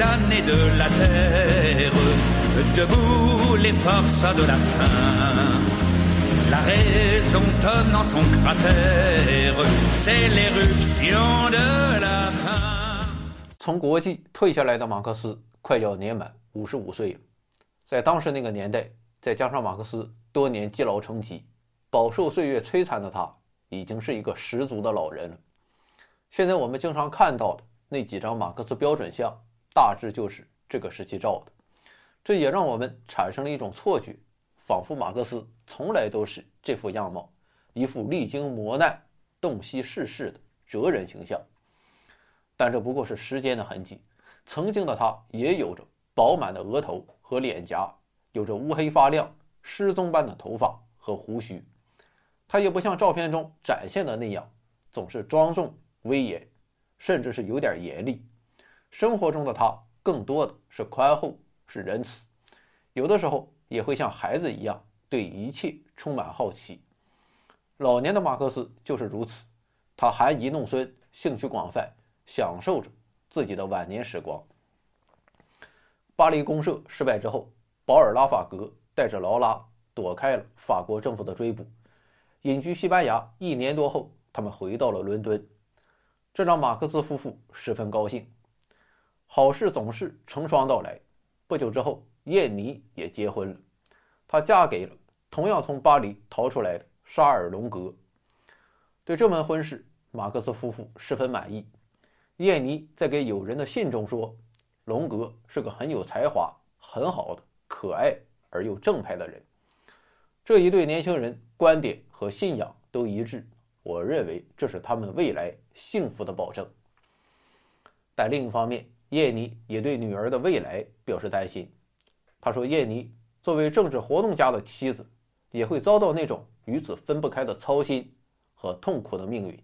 damnés de la terre, debout les forces de la faim. La raison tonne dans son cratère, c'est l'éruption de la faim. 从国际退下来的马克思快要年满五十五岁了，在当时那个年代，再加上马克思多年积劳成疾，饱受岁月摧残的他，已经是一个十足的老人了。现在我们经常看到的那几张马克思标准像，大致就是这个时期照的。这也让我们产生了一种错觉，仿佛马克思从来都是这副样貌，一副历经磨难、洞悉世事的哲人形象。但这不过是时间的痕迹，曾经的他也有着饱满的额头和脸颊，有着乌黑发亮、失踪般的头发和胡须。他也不像照片中展现的那样，总是庄重。威严，甚至是有点严厉。生活中的他更多的是宽厚，是仁慈，有的时候也会像孩子一样对一切充满好奇。老年的马克思就是如此，他含饴弄孙，兴趣广泛，享受着自己的晚年时光。巴黎公社失败之后，保尔·拉法格带着劳拉躲开了法国政府的追捕，隐居西班牙一年多后，他们回到了伦敦。这让马克思夫妇十分高兴。好事总是成双到来。不久之后，燕妮也结婚了，她嫁给了同样从巴黎逃出来的沙尔·隆格。对这门婚事，马克思夫妇十分满意。燕妮在给友人的信中说：“隆格是个很有才华、很好的、可爱而又正派的人。”这一对年轻人观点和信仰都一致。我认为这是他们未来幸福的保证。但另一方面，叶妮也对女儿的未来表示担心。他说：“叶妮作为政治活动家的妻子，也会遭到那种与此分不开的操心和痛苦的命运。”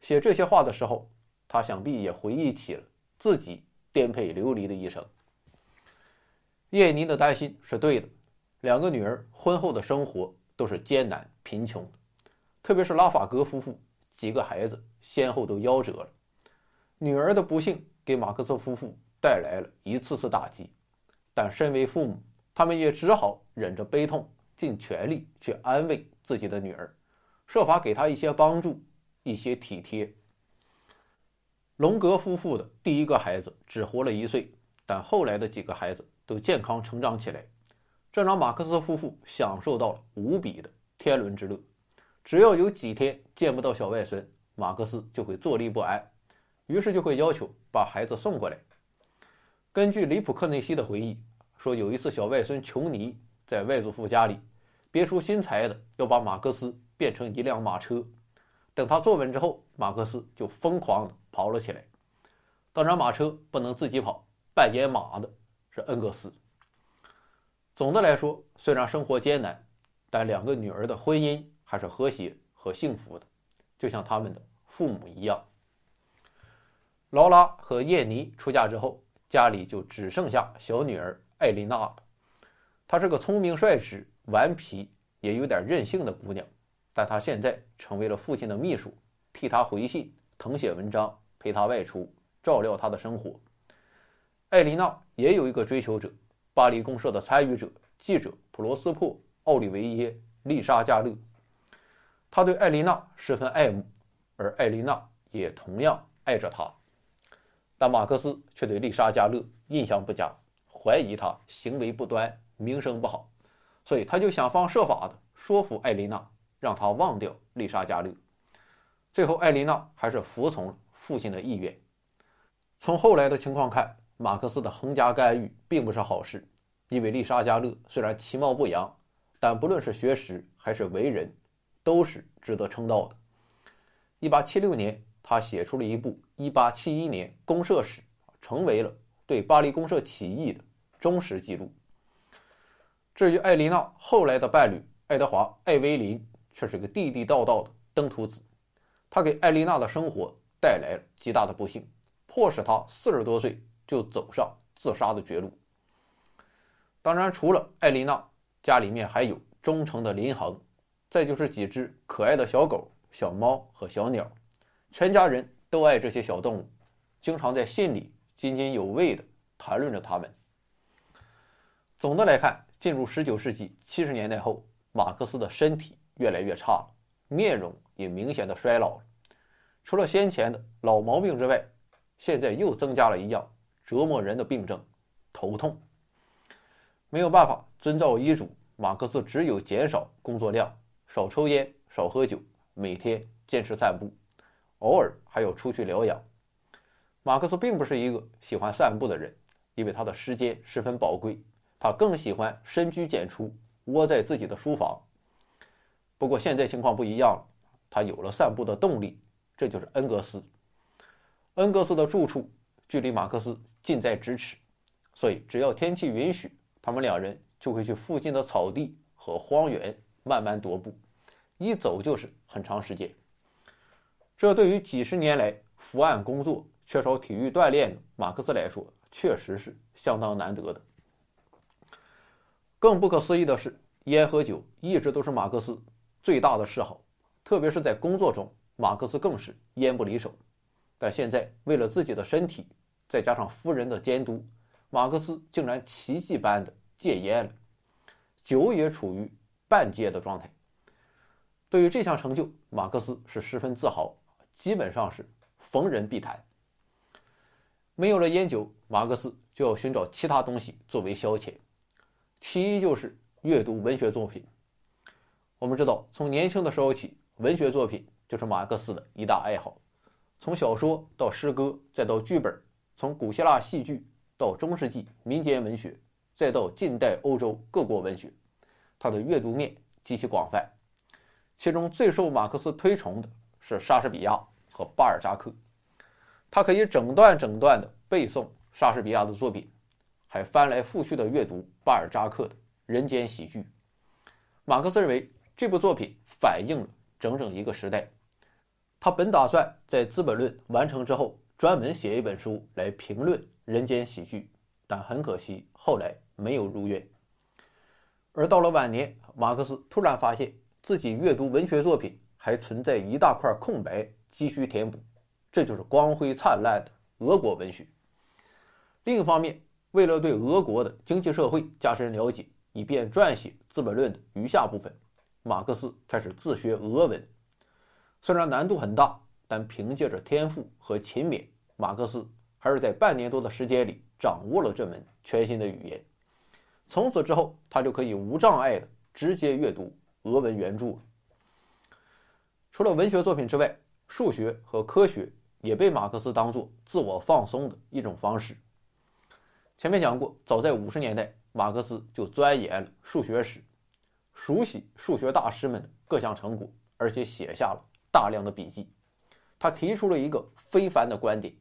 写这些话的时候，他想必也回忆起了自己颠沛流离的一生。叶妮的担心是对的。两个女儿婚后的生活都是艰难贫穷的。特别是拉法格夫妇几个孩子先后都夭折了，女儿的不幸给马克思夫妇带来了一次次打击，但身为父母，他们也只好忍着悲痛，尽全力去安慰自己的女儿，设法给她一些帮助，一些体贴。龙格夫妇的第一个孩子只活了一岁，但后来的几个孩子都健康成长起来，这让马克思夫妇享受到了无比的天伦之乐。只要有几天见不到小外孙，马克思就会坐立不安，于是就会要求把孩子送过来。根据里普克内西的回忆说，有一次小外孙琼尼在外祖父家里别出心裁的要把马克思变成一辆马车，等他坐稳之后，马克思就疯狂的跑了起来。当然，马车不能自己跑，扮演马的是恩格斯。总的来说，虽然生活艰难，但两个女儿的婚姻。还是和谐和幸福的，就像他们的父母一样。劳拉和叶妮出嫁之后，家里就只剩下小女儿艾琳娜了。她是个聪明率直、顽皮也有点任性的姑娘，但她现在成为了父亲的秘书，替他回信、誊写文章、陪他外出、照料他的生活。艾琳娜也有一个追求者，巴黎公社的参与者、记者普罗斯珀·奥利维耶·丽莎·加勒。他对艾琳娜十分爱慕，而艾琳娜也同样爱着他。但马克思却对丽莎·加勒印象不佳，怀疑她行为不端、名声不好，所以他就想方设法的说服艾琳娜，让她忘掉丽莎·加勒。最后，艾琳娜还是服从父亲的意愿。从后来的情况看，马克思的横加干预并不是好事，因为丽莎·加勒虽然其貌不扬，但不论是学识还是为人。都是值得称道的。一八七六年，他写出了一部《一八七一年公社史》，成为了对巴黎公社起义的忠实记录。至于艾琳娜后来的伴侣爱德华·艾薇林，却是个地地道道的登徒子。他给艾琳娜的生活带来了极大的不幸，迫使她四十多岁就走上自杀的绝路。当然，除了艾琳娜，家里面还有忠诚的林恒。再就是几只可爱的小狗、小猫和小鸟，全家人都爱这些小动物，经常在信里津津有味地谈论着他们。总的来看，进入19世纪70年代后，马克思的身体越来越差了，面容也明显的衰老了。除了先前的老毛病之外，现在又增加了一样折磨人的病症——头痛。没有办法遵照医嘱，马克思只有减少工作量，少抽烟，少喝酒，每天坚持散步，偶尔还要出去疗养。马克思并不是一个喜欢散步的人，因为他的时间十分宝贵，他更喜欢深居简出，窝在自己的书房。不过现在情况不一样了，他有了散步的动力，这就是恩格斯。恩格斯的住处距离马克思近在咫尺，所以只要天气允许。他们两人就会去附近的草地和荒原慢慢踱步，一走就是很长时间。这对于几十年来伏案工作、缺少体育锻炼的马克思来说，确实是相当难得的。更不可思议的是，烟和酒一直都是马克思最大的嗜好，特别是在工作中，马克思更是烟不离手。但现在为了自己的身体，再加上夫人的监督。马克思竟然奇迹般的戒烟了，酒也处于半戒的状态。对于这项成就，马克思是十分自豪，基本上是逢人必谈。没有了烟酒，马克思就要寻找其他东西作为消遣，其一就是阅读文学作品。我们知道，从年轻的时候起，文学作品就是马克思的一大爱好，从小说到诗歌，再到剧本，从古希腊戏剧。到中世纪民间文学，再到近代欧洲各国文学，他的阅读面极其广泛。其中最受马克思推崇的是莎士比亚和巴尔扎克，他可以整段整段的背诵莎士比亚的作品，还翻来覆去的阅读巴尔扎克的《人间喜剧》。马克思认为这部作品反映了整整一个时代。他本打算在《资本论》完成之后，专门写一本书来评论。人间喜剧，但很可惜，后来没有如愿。而到了晚年，马克思突然发现自己阅读文学作品还存在一大块空白，急需填补。这就是光辉灿烂的俄国文学。另一方面，为了对俄国的经济社会加深了解，以便撰写《资本论》的余下部分，马克思开始自学俄文。虽然难度很大，但凭借着天赋和勤勉，马克思。还是在半年多的时间里掌握了这门全新的语言，从此之后，他就可以无障碍的直接阅读俄文原著。除了文学作品之外，数学和科学也被马克思当作自我放松的一种方式。前面讲过，早在五十年代，马克思就钻研了数学史，熟悉数学大师们的各项成果，而且写下了大量的笔记。他提出了一个非凡的观点。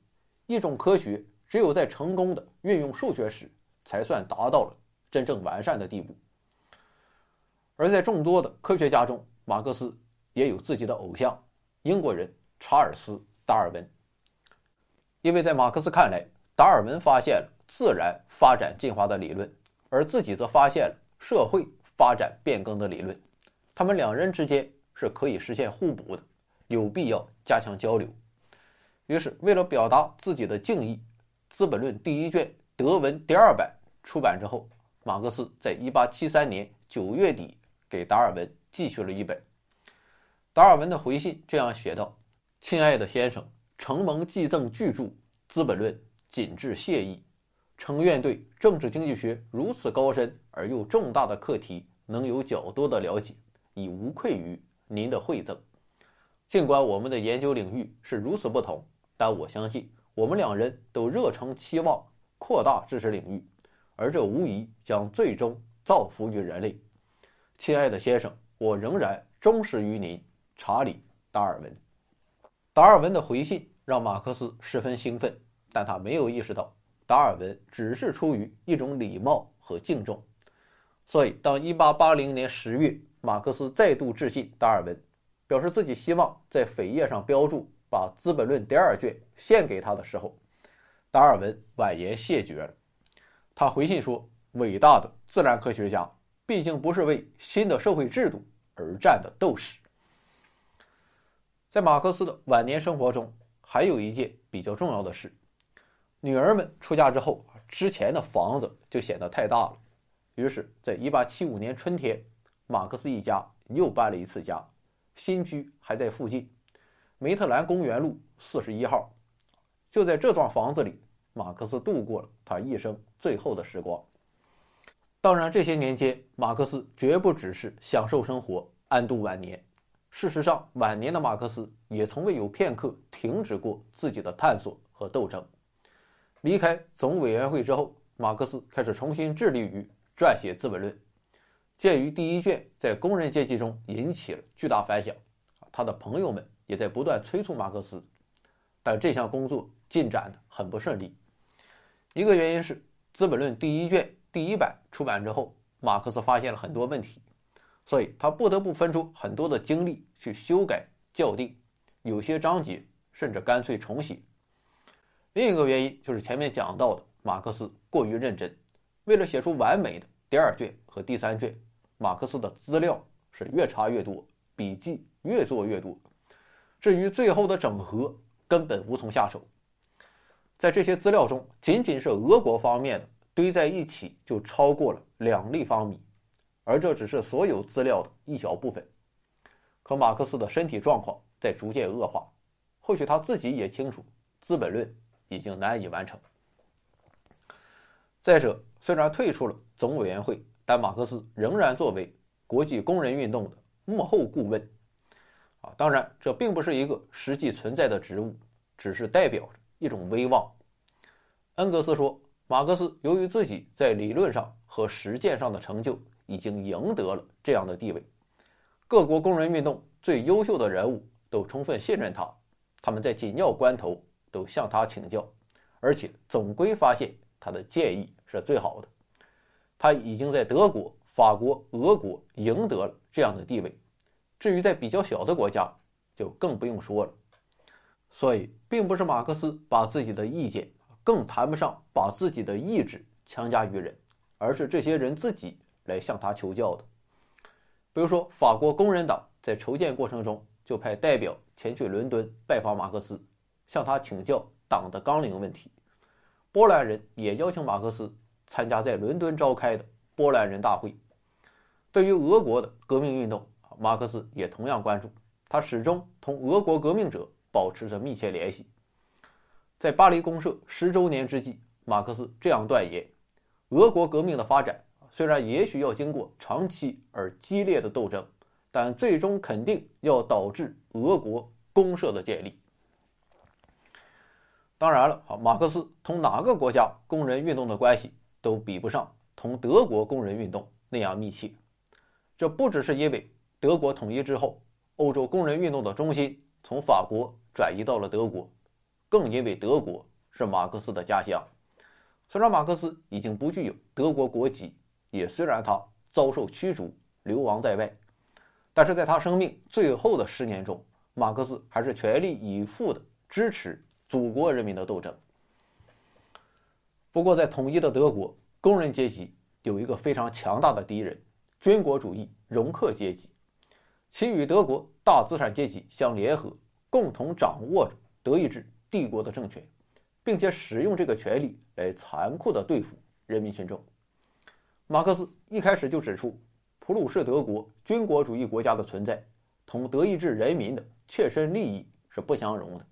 一种科学只有在成功的运用数学时，才算达到了真正完善的地步。而在众多的科学家中，马克思也有自己的偶像——英国人查尔斯·达尔文。因为在马克思看来，达尔文发现了自然发展进化的理论，而自己则发现了社会发展变更的理论，他们两人之间是可以实现互补的，有必要加强交流。于是，为了表达自己的敬意，《资本论》第一卷德文第二版出版之后，马克思在1873年9月底给达尔文寄去了一本。达尔文的回信这样写道：“亲爱的先生，承蒙寄赠巨著《资本论》，谨致谢意。诚愿对政治经济学如此高深而又重大的课题能有较多的了解，以无愧于您的惠赠。尽管我们的研究领域是如此不同。”但我相信，我们两人都热诚期望扩大知识领域，而这无疑将最终造福于人类。亲爱的先生，我仍然忠实于您，查理·达尔文。达尔文的回信让马克思十分兴奋，但他没有意识到达尔文只是出于一种礼貌和敬重。所以，当1880年10月，马克思再度致信达尔文，表示自己希望在扉页上标注。把《资本论》第二卷献给他的时候，达尔文婉言谢绝了。他回信说：“伟大的自然科学家毕竟不是为新的社会制度而战的斗士。”在马克思的晚年生活中，还有一件比较重要的事：女儿们出嫁之后，之前的房子就显得太大了。于是，在1875年春天，马克思一家又搬了一次家，新居还在附近，梅特兰公园路四十一号。就在这幢房子里，马克思度过了他一生最后的时光。当然，这些年间，马克思绝不只是享受生活、安度晚年。事实上，晚年的马克思也从未有片刻停止过自己的探索和斗争。离开总委员会之后，马克思开始重新致力于撰写《资本论》。鉴于第一卷在工人阶级中引起了巨大反响，他的朋友们也在不断催促马克思，但这项工作进展的很不顺利。一个原因是，《资本论》第一卷第一版出版之后，马克思发现了很多问题。所以他不得不分出很多的精力去修改校订，有些章节甚至干脆重写。另一个原因就是前面讲到的，马克思过于认真，为了写出完美的第二卷和第三卷，马克思的资料是越查越多，笔记越做越多，至于最后的整合根本无从下手。在这些资料中，仅仅是俄国方面的堆在一起就超过了两立方米。而这只是所有资料的一小部分。可马克思的身体状况在逐渐恶化，或许他自己也清楚，《资本论》已经难以完成。再者，虽然退出了总委员会，但马克思仍然作为国际工人运动的幕后顾问。啊，当然，这并不是一个实际存在的职务，只是代表着一种威望。恩格斯说，马克思由于自己在理论上和实践上的成就。已经赢得了这样的地位，各国工人运动最优秀的人物都充分信任他，他们在紧要关头都向他请教，而且总归发现他的建议是最好的。他已经在德国、法国、俄国赢得了这样的地位，至于在比较小的国家，就更不用说了。所以，并不是马克思把自己的意见，更谈不上把自己的意志强加于人，而是这些人自己。来向他求教的，比如说，法国工人党在筹建过程中就派代表前去伦敦拜访马克思，向他请教党的纲领问题。波兰人也邀请马克思参加在伦敦召开的波兰人大会。对于俄国的革命运动，马克思也同样关注，他始终同俄国革命者保持着密切联系。在巴黎公社十周年之际，马克思这样断言：俄国革命的发展。虽然也许要经过长期而激烈的斗争，但最终肯定要导致俄国公社的建立。当然了，好，马克思同哪个国家工人运动的关系都比不上同德国工人运动那样密切。这不只是因为德国统一之后，欧洲工人运动的中心从法国转移到了德国，更因为德国是马克思的家乡。虽然马克思已经不具有德国国籍。也虽然他遭受驱逐，流亡在外，但是在他生命最后的十年中，马克思还是全力以赴地支持祖国人民的斗争。不过，在统一的德国，工人阶级有一个非常强大的敌人——军国主义容克阶级，其与德国大资产阶级相联合，共同掌握德意志帝国的政权，并且使用这个权力来残酷地对付人民群众。马克思一开始就指出，普鲁士德国军国主义国家的存在同德意志人民的切身利益是不相容的。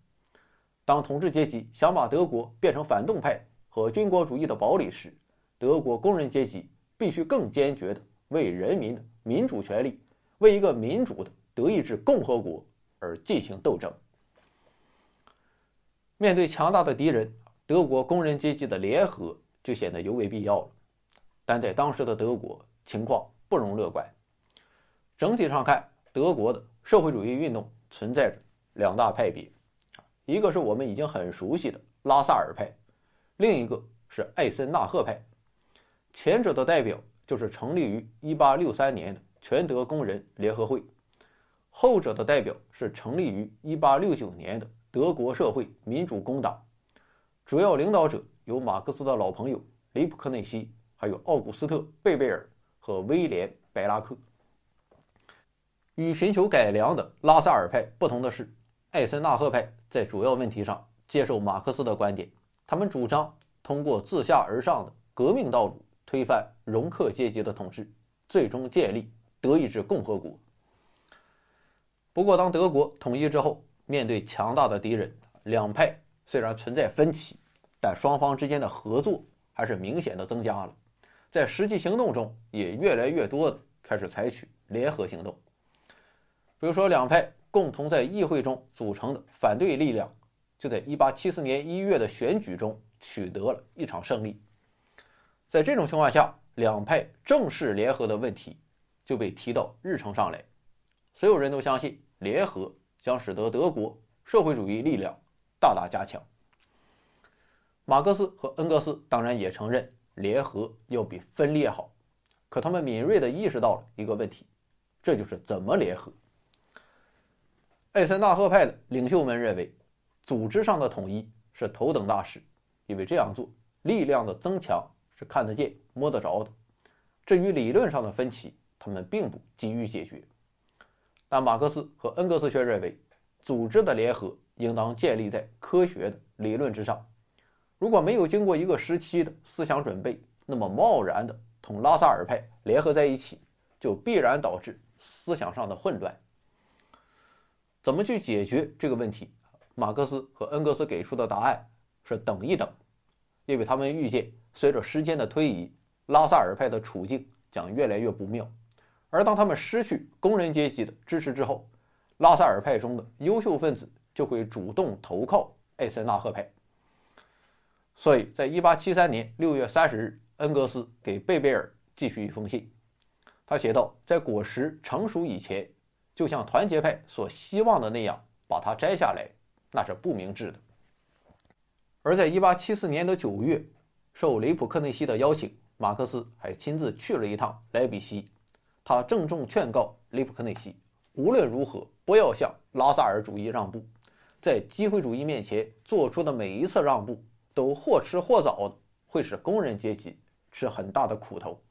当统治阶级想把德国变成反动派和军国主义的堡垒时，德国工人阶级必须更坚决地为人民的民主权利、为一个民主的德意志共和国而进行斗争。面对强大的敌人，德国工人阶级的联合就显得尤为必要了。但在当时的德国，情况不容乐观。整体上看，德国的社会主义运动存在着两大派别，一个是我们已经很熟悉的拉萨尔派，另一个是艾森纳赫派。前者的代表就是成立于1863年的全德工人联合会，后者的代表是成立于1869年的德国社会民主工党，主要领导者有马克思的老朋友雷普克内西。还有奥古斯特·贝贝尔和威廉·白拉克。与寻求改良的拉萨尔派不同的是，艾森纳赫派在主要问题上接受马克思的观点。他们主张通过自下而上的革命道路推翻容克阶级的统治，最终建立德意志共和国。不过，当德国统一之后，面对强大的敌人，两派虽然存在分歧，但双方之间的合作还是明显的增加了。在实际行动中，也越来越多的开始采取联合行动。比如说，两派共同在议会中组成的反对力量，就在1874年1月的选举中取得了一场胜利。在这种情况下，两派正式联合的问题就被提到日程上来。所有人都相信。联合将使得德国社会主义力量大大加强。马克思和恩格斯当然也承认联合要比分裂好，可他们敏锐地意识到了一个问题，这就是怎么联合。艾森纳赫派的领袖们认为，组织上的统一是头等大事，因为这样做力量的增强是看得见、摸得着的。至于理论上的分歧，他们并不急于解决。但马克思和恩格斯却认为，组织的联合应当建立在科学的理论之上。如果没有经过一个时期的思想准备，那么贸然的同拉萨尔派联合在一起，就必然导致思想上的混乱。怎么去解决这个问题？马克思和恩格斯给出的答案是等一等，因为他们预见，随着时间的推移，拉萨尔派的处境将越来越不妙。而当他们失去工人阶级的支持之后，拉萨尔派中的优秀分子就会主动投靠艾森纳赫派。所以在1873年6月30日，恩格斯给贝贝尔寄去一封信，他写道：“在果实成熟以前，就像团结派所希望的那样把它摘下来，那是不明智的。”而在1874年的9月，受雷普克内西的邀请，马克思还亲自去了一趟莱比锡。他郑重劝告雷普克内西，无论如何不要向拉萨尔主义让步，在机会主义面前做出的每一次让步，都或迟或早会使工人阶级吃很大的苦头。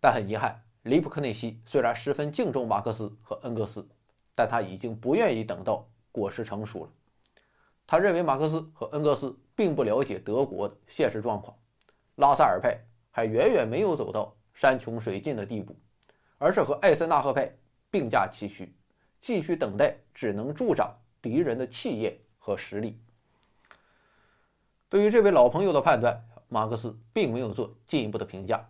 但很遗憾，里普克内西虽然十分敬重马克思和恩格斯，但他已经不愿意等到果实成熟了。他认为马克思和恩格斯并不了解德国的现实状况，拉萨尔派还远远没有走到。山穷水尽的地步，而是和艾森纳赫派并驾齐驱，继续等待只能助长敌人的气焰和实力。对于这位老朋友的判断，马克思并没有做进一步的评价。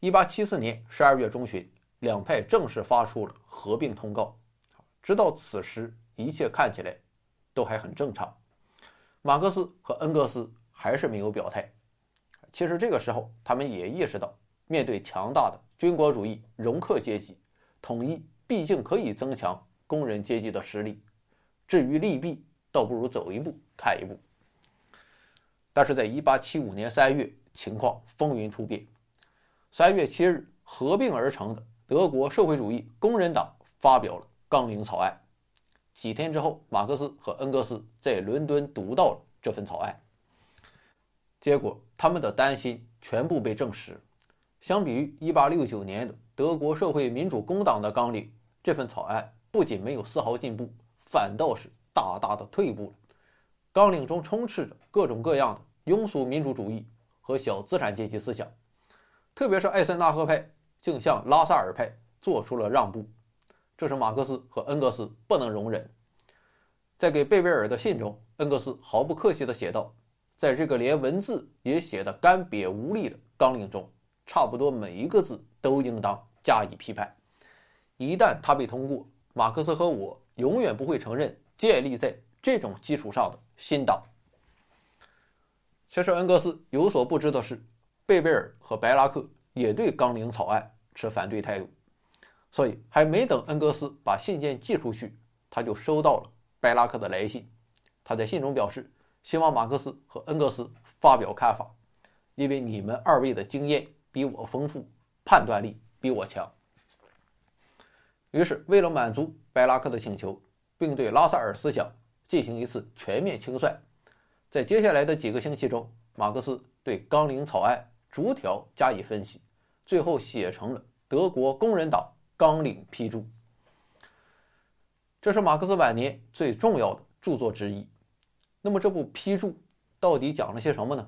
一八七四年十二月中旬，两派正式发出了合并通告。直到此时，一切看起来都还很正常。马克思和恩格斯还是没有表态。其实这个时候，他们也意识到。面对强大的军国主义容克阶级，统一毕竟可以增强工人阶级的实力。至于利弊，倒不如走一步看一步。但是在1875年3月，情况风云突变。3月7日，合并而成的德国社会主义工人党发表了纲领草案。几天之后，马克思和恩格斯在伦敦读到了这份草案。结果，他们的担心全部被证实。相比于1869年的德国社会民主工党的纲领，这份草案不仅没有丝毫进步，反倒是大大的退步了。纲领中充斥着各种各样的庸俗民主主义和小资产阶级思想，特别是艾森纳赫派竟向拉萨尔派做出了让步，这是马克思和恩格斯不能容忍。在给贝贝尔的信中，恩格斯毫不客气地写道：“在这个连文字也写得干瘪无力的纲领中。”差不多每一个字都应当加以批判。一旦它被通过，马克思和我永远不会承认建立在这种基础上的新党。其实，恩格斯有所不知的是，贝贝尔和白拉克也对纲领草案持反对态度。所以，还没等恩格斯把信件寄出去，他就收到了白拉克的来信。他在信中表示，希望马克思和恩格斯发表看法，因为你们二位的经验。比我丰富，判断力比我强。于是，为了满足白拉克的请求，并对拉萨尔思想进行一次全面清算，在接下来的几个星期中，马克思对纲领草案逐条加以分析，最后写成了《德国工人党纲领批注》。这是马克思晚年最重要的著作之一。那么，这部批注到底讲了些什么呢？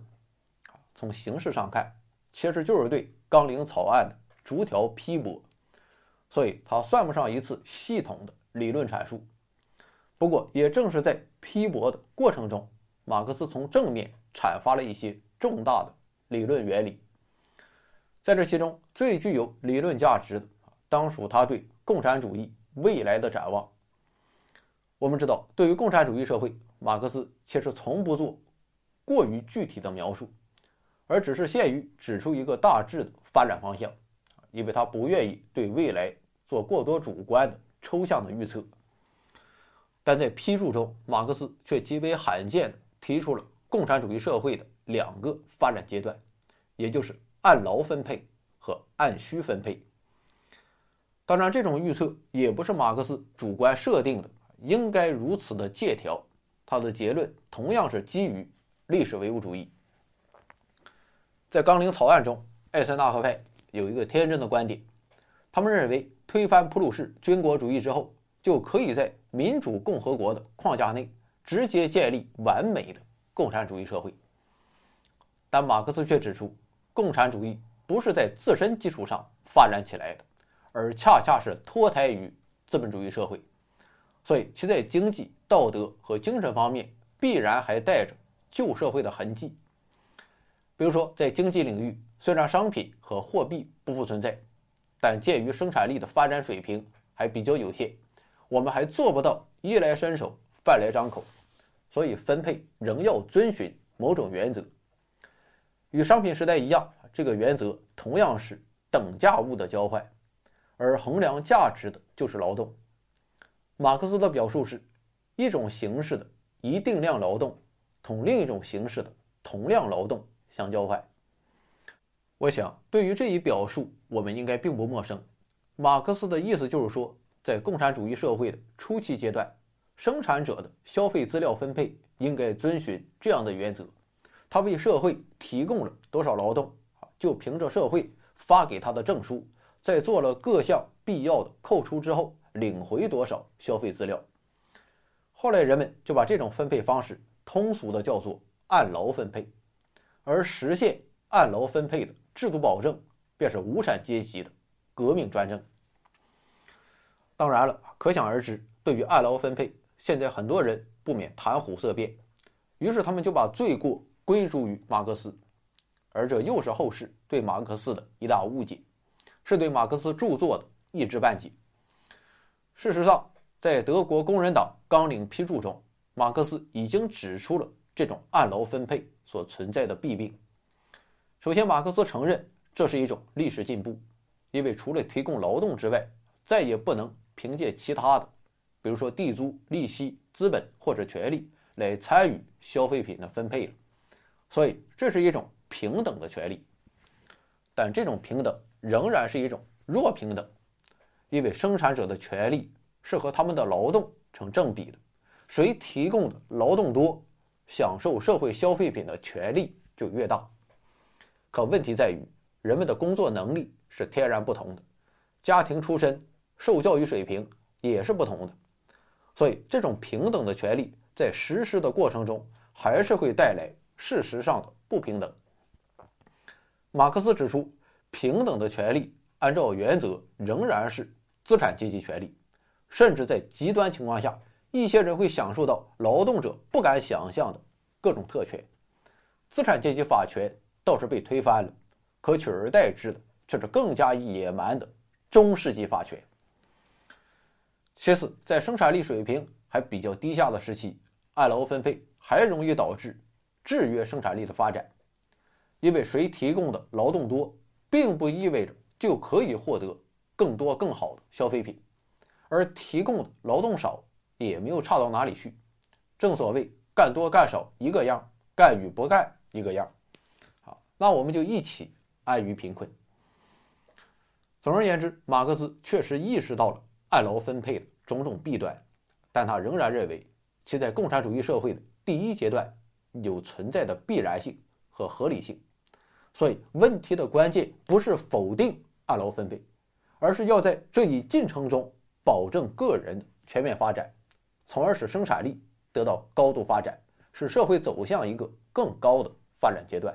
从形式上看，其实就是对纲领草案的逐条批驳，所以它算不上一次系统的理论阐述。不过，也正是在批驳的过程中，马克思从正面阐发了一些重大的理论原理。在这其中，最具有理论价值的，当属他对共产主义未来的展望。我们知道，对于共产主义社会，马克思其实从不做过于具体的描述，而只是限于指出一个大致的发展方向，因为他不愿意对未来做过多主观的抽象的预测。但在批注中，马克思却极为罕见地提出了共产主义社会的两个发展阶段，也就是按劳分配和按需分配。当然，这种预测也不是马克思主观设定的，应该如此的借条。他的结论同样是基于历史唯物主义。在纲领草案中，艾森纳河派有一个天真的观点，他们认为推翻普鲁士军国主义之后，就可以在民主共和国的框架内直接建立完美的共产主义社会，但马克思却指出，共产主义不是在自身基础上发展起来的，而恰恰是脱胎于资本主义社会，所以其在经济、道德和精神方面必然还带着旧社会的痕迹。比如说，在经济领域，虽然商品和货币不复存在，但鉴于生产力的发展水平还比较有限。我们还做不到衣来伸手、饭来张口，所以分配仍要遵循某种原则。与商品时代一样，这个原则同样是等价物的交换，而衡量价值的就是劳动。马克思的表述是：一种形式的一定量劳动同另一种形式的同量劳动相交换。我想，对于这一表述，我们应该并不陌生。马克思的意思就是说。在共产主义社会的初期阶段，生产者的消费资料分配应该遵循这样的原则：他为社会提供了多少劳动，就凭着社会发给他的证书，在做了各项必要的扣除之后，领回多少消费资料。后来人们就把这种分配方式通俗的叫做按劳分配，而实现按劳分配的制度保证，便是无产阶级的革命专政。当然了，可想而知，对于按劳分配，现在很多人不免谈虎色变，于是他们就把罪过归诸于马克思，而这又是后世对马克思的一大误解，是对马克思著作的一知半解。事实上，在德国工人党纲领批注中，马克思已经指出了这种按劳分配所存在的弊病。首先，马克思承认这是一种历史进步，因为除了提供劳动之外，再也不能。凭借其他的，比如说地租、利息、资本或者权利来参与消费品的分配了，所以这是一种平等的权利。但这种平等仍然是一种弱平等，因为生产者的权利是和他们的劳动成正比的，谁提供的劳动多，享受社会消费品的权利就越大。可问题在于，人们的工作能力是天然不同的，家庭出身。受教育水平也是不同的，所以这种平等的权利在实施的过程中，还是会带来事实上的不平等。马克思指出，平等的权利按照原则仍然是资产阶级权利，甚至在极端情况下，一些人会享受到劳动者不敢想象的各种特权。资产阶级法权倒是被推翻了，可取而代之的却是更加野蛮的中世纪法权。其次，在生产力水平还比较低下的时期，按劳分配还容易导致制约生产力的发展，因为谁提供的劳动多，并不意味着就可以获得更多更好的消费品，而提供的劳动少也没有差到哪里去。正所谓干多干少一个样，干与不干一个样。好，那我们就一起安于贫困。总而言之，马克思确实意识到了。按劳分配的种种弊端，但他仍然认为其在共产主义社会的第一阶段有存在的必然性和合理性。所以，问题的关键不是否定按劳分配，而是要在这一进程中保证个人全面发展，从而使生产力得到高度发展，使社会走向一个更高的发展阶段。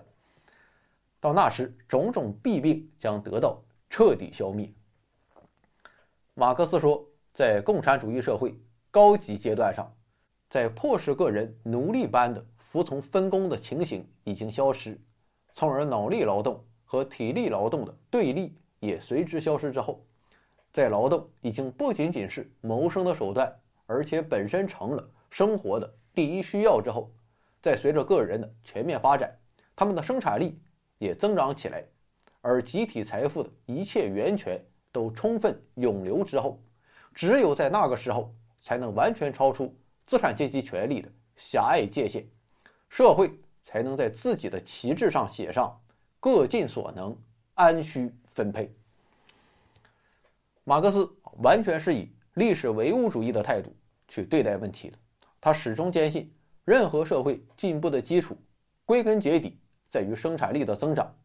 到那时，种种弊病将得到彻底消灭。马克思说，在共产主义社会高级阶段上，在迫使个人奴隶般的服从分工的情形已经消失，从而脑力劳动和体力劳动的对立也随之消失之后，在劳动已经不仅仅是谋生的手段，而且本身成了生活的第一需要之后，在随着个人的全面发展，他们的生产力也增长起来，而集体财富的一切源泉。都充分涌流之后，只有在那个时候，才能完全超出资产阶级权力的狭隘界限，社会才能在自己的旗帜上写上“各尽所能，按需分配”。马克思完全是以历史唯物主义的态度去对待问题的，他始终坚信，任何社会进步的基础，归根结底在于生产力的增长，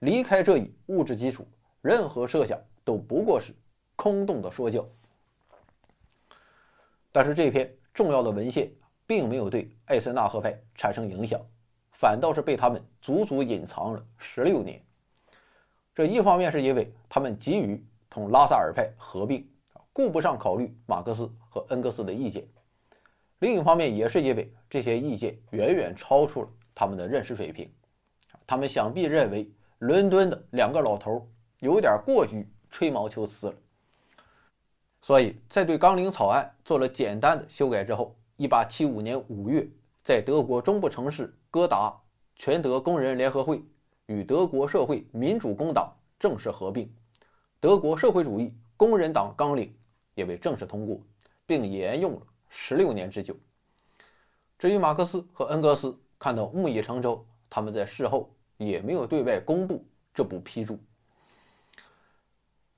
离开这一物质基础，任何设想。都不过是空洞的说教，但是这篇重要的文献并没有对艾森纳河派产生影响，反倒是被他们足足隐藏了十六年。这一方面是因为他们急于同拉萨尔派合并，顾不上考虑马克思和恩格斯的意见；另一方面也是因为这些意见远远超出了他们的认识水平。他们想必认为伦敦的两个老头有点过于。吹毛求疵了，所以在对纲领草案做了简单的修改之后，1875年5月，在德国中部城市哥达，全德工人联合会与德国社会民主工党正式合并，德国社会主义工人党纲领也被正式通过，并沿用了十六年之久。至于马克思和恩格斯看到木已成舟，他们在事后也没有对外公布这部批注。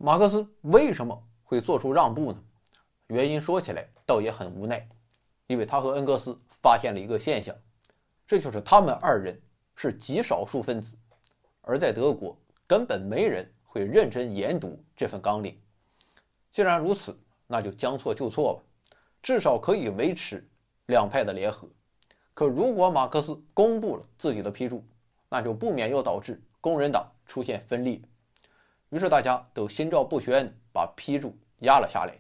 马克思为什么会做出让步呢？原因说起来倒也很无奈，因为他和恩格斯发现了一个现象，这就是他们二人是极少数分子，而在德国根本没人会认真研读这份纲领。既然如此，那就将错就错吧，至少可以维持两派的联合。可如果马克思公布了自己的批注，那就不免要导致工人党出现分裂。于是大家都心照不宣，把批注压了下来。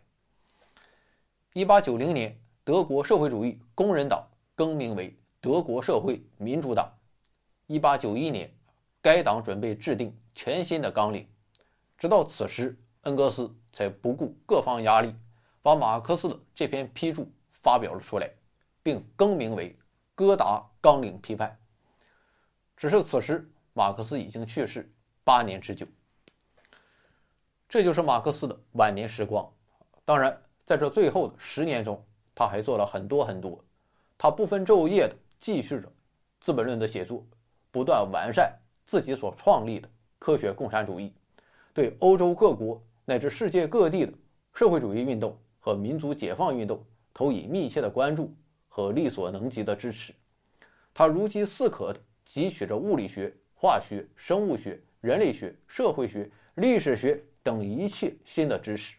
一八九零年，德国社会主义工人党更名为德国社会民主党。一八九一年，该党准备制定全新的纲领。直到此时，恩格斯才不顾各方压力，把马克思的这篇批注发表了出来，并更名为《哥达纲领批判》。只是此时，马克思已经去世八年之久。这就是马克思的晚年时光。当然，在这最后的十年中，他还做了很多很多。他不分昼夜的继续着《资本论》的写作，不断完善自己所创立的科学共产主义，对欧洲各国乃至世界各地的社会主义运动和民族解放运动投以密切的关注和力所能及的支持。他如饥似渴地汲取着物理学、化学、生物学、人类学、社会学、历史学。等一切新的知识，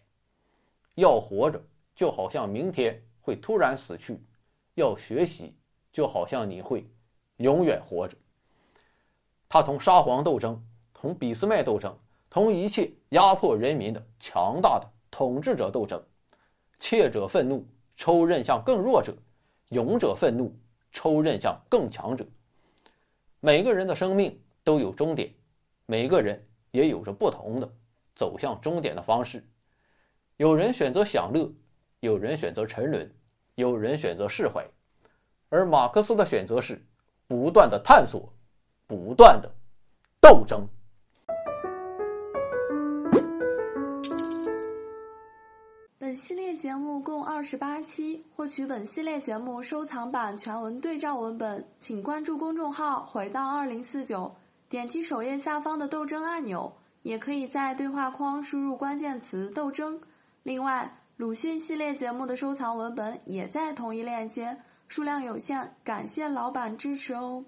要活着就好像明天会突然死去；要学习就好像你会永远活着。他同沙皇斗争，同俾斯麦斗争，同一切压迫人民的强大的统治者斗争。怯者愤怒，抽刃向更弱者；勇者愤怒，抽刃向更强者。每个人的生命都有终点，每个人也有着不同的。走向终点的方式，有人选择享乐，有人选择沉沦，有人选择释怀，而马克思的选择是不断的探索，不断的斗争。本系列节目共二十八期，获取本系列节目收藏版全文对照文本，请关注公众号“回到二零四九”，点击首页下方的斗争按钮。也可以在对话框输入关键词“斗争”。另外，鲁迅系列节目的收藏文本也在同一链接，数量有限，感谢老板支持哦。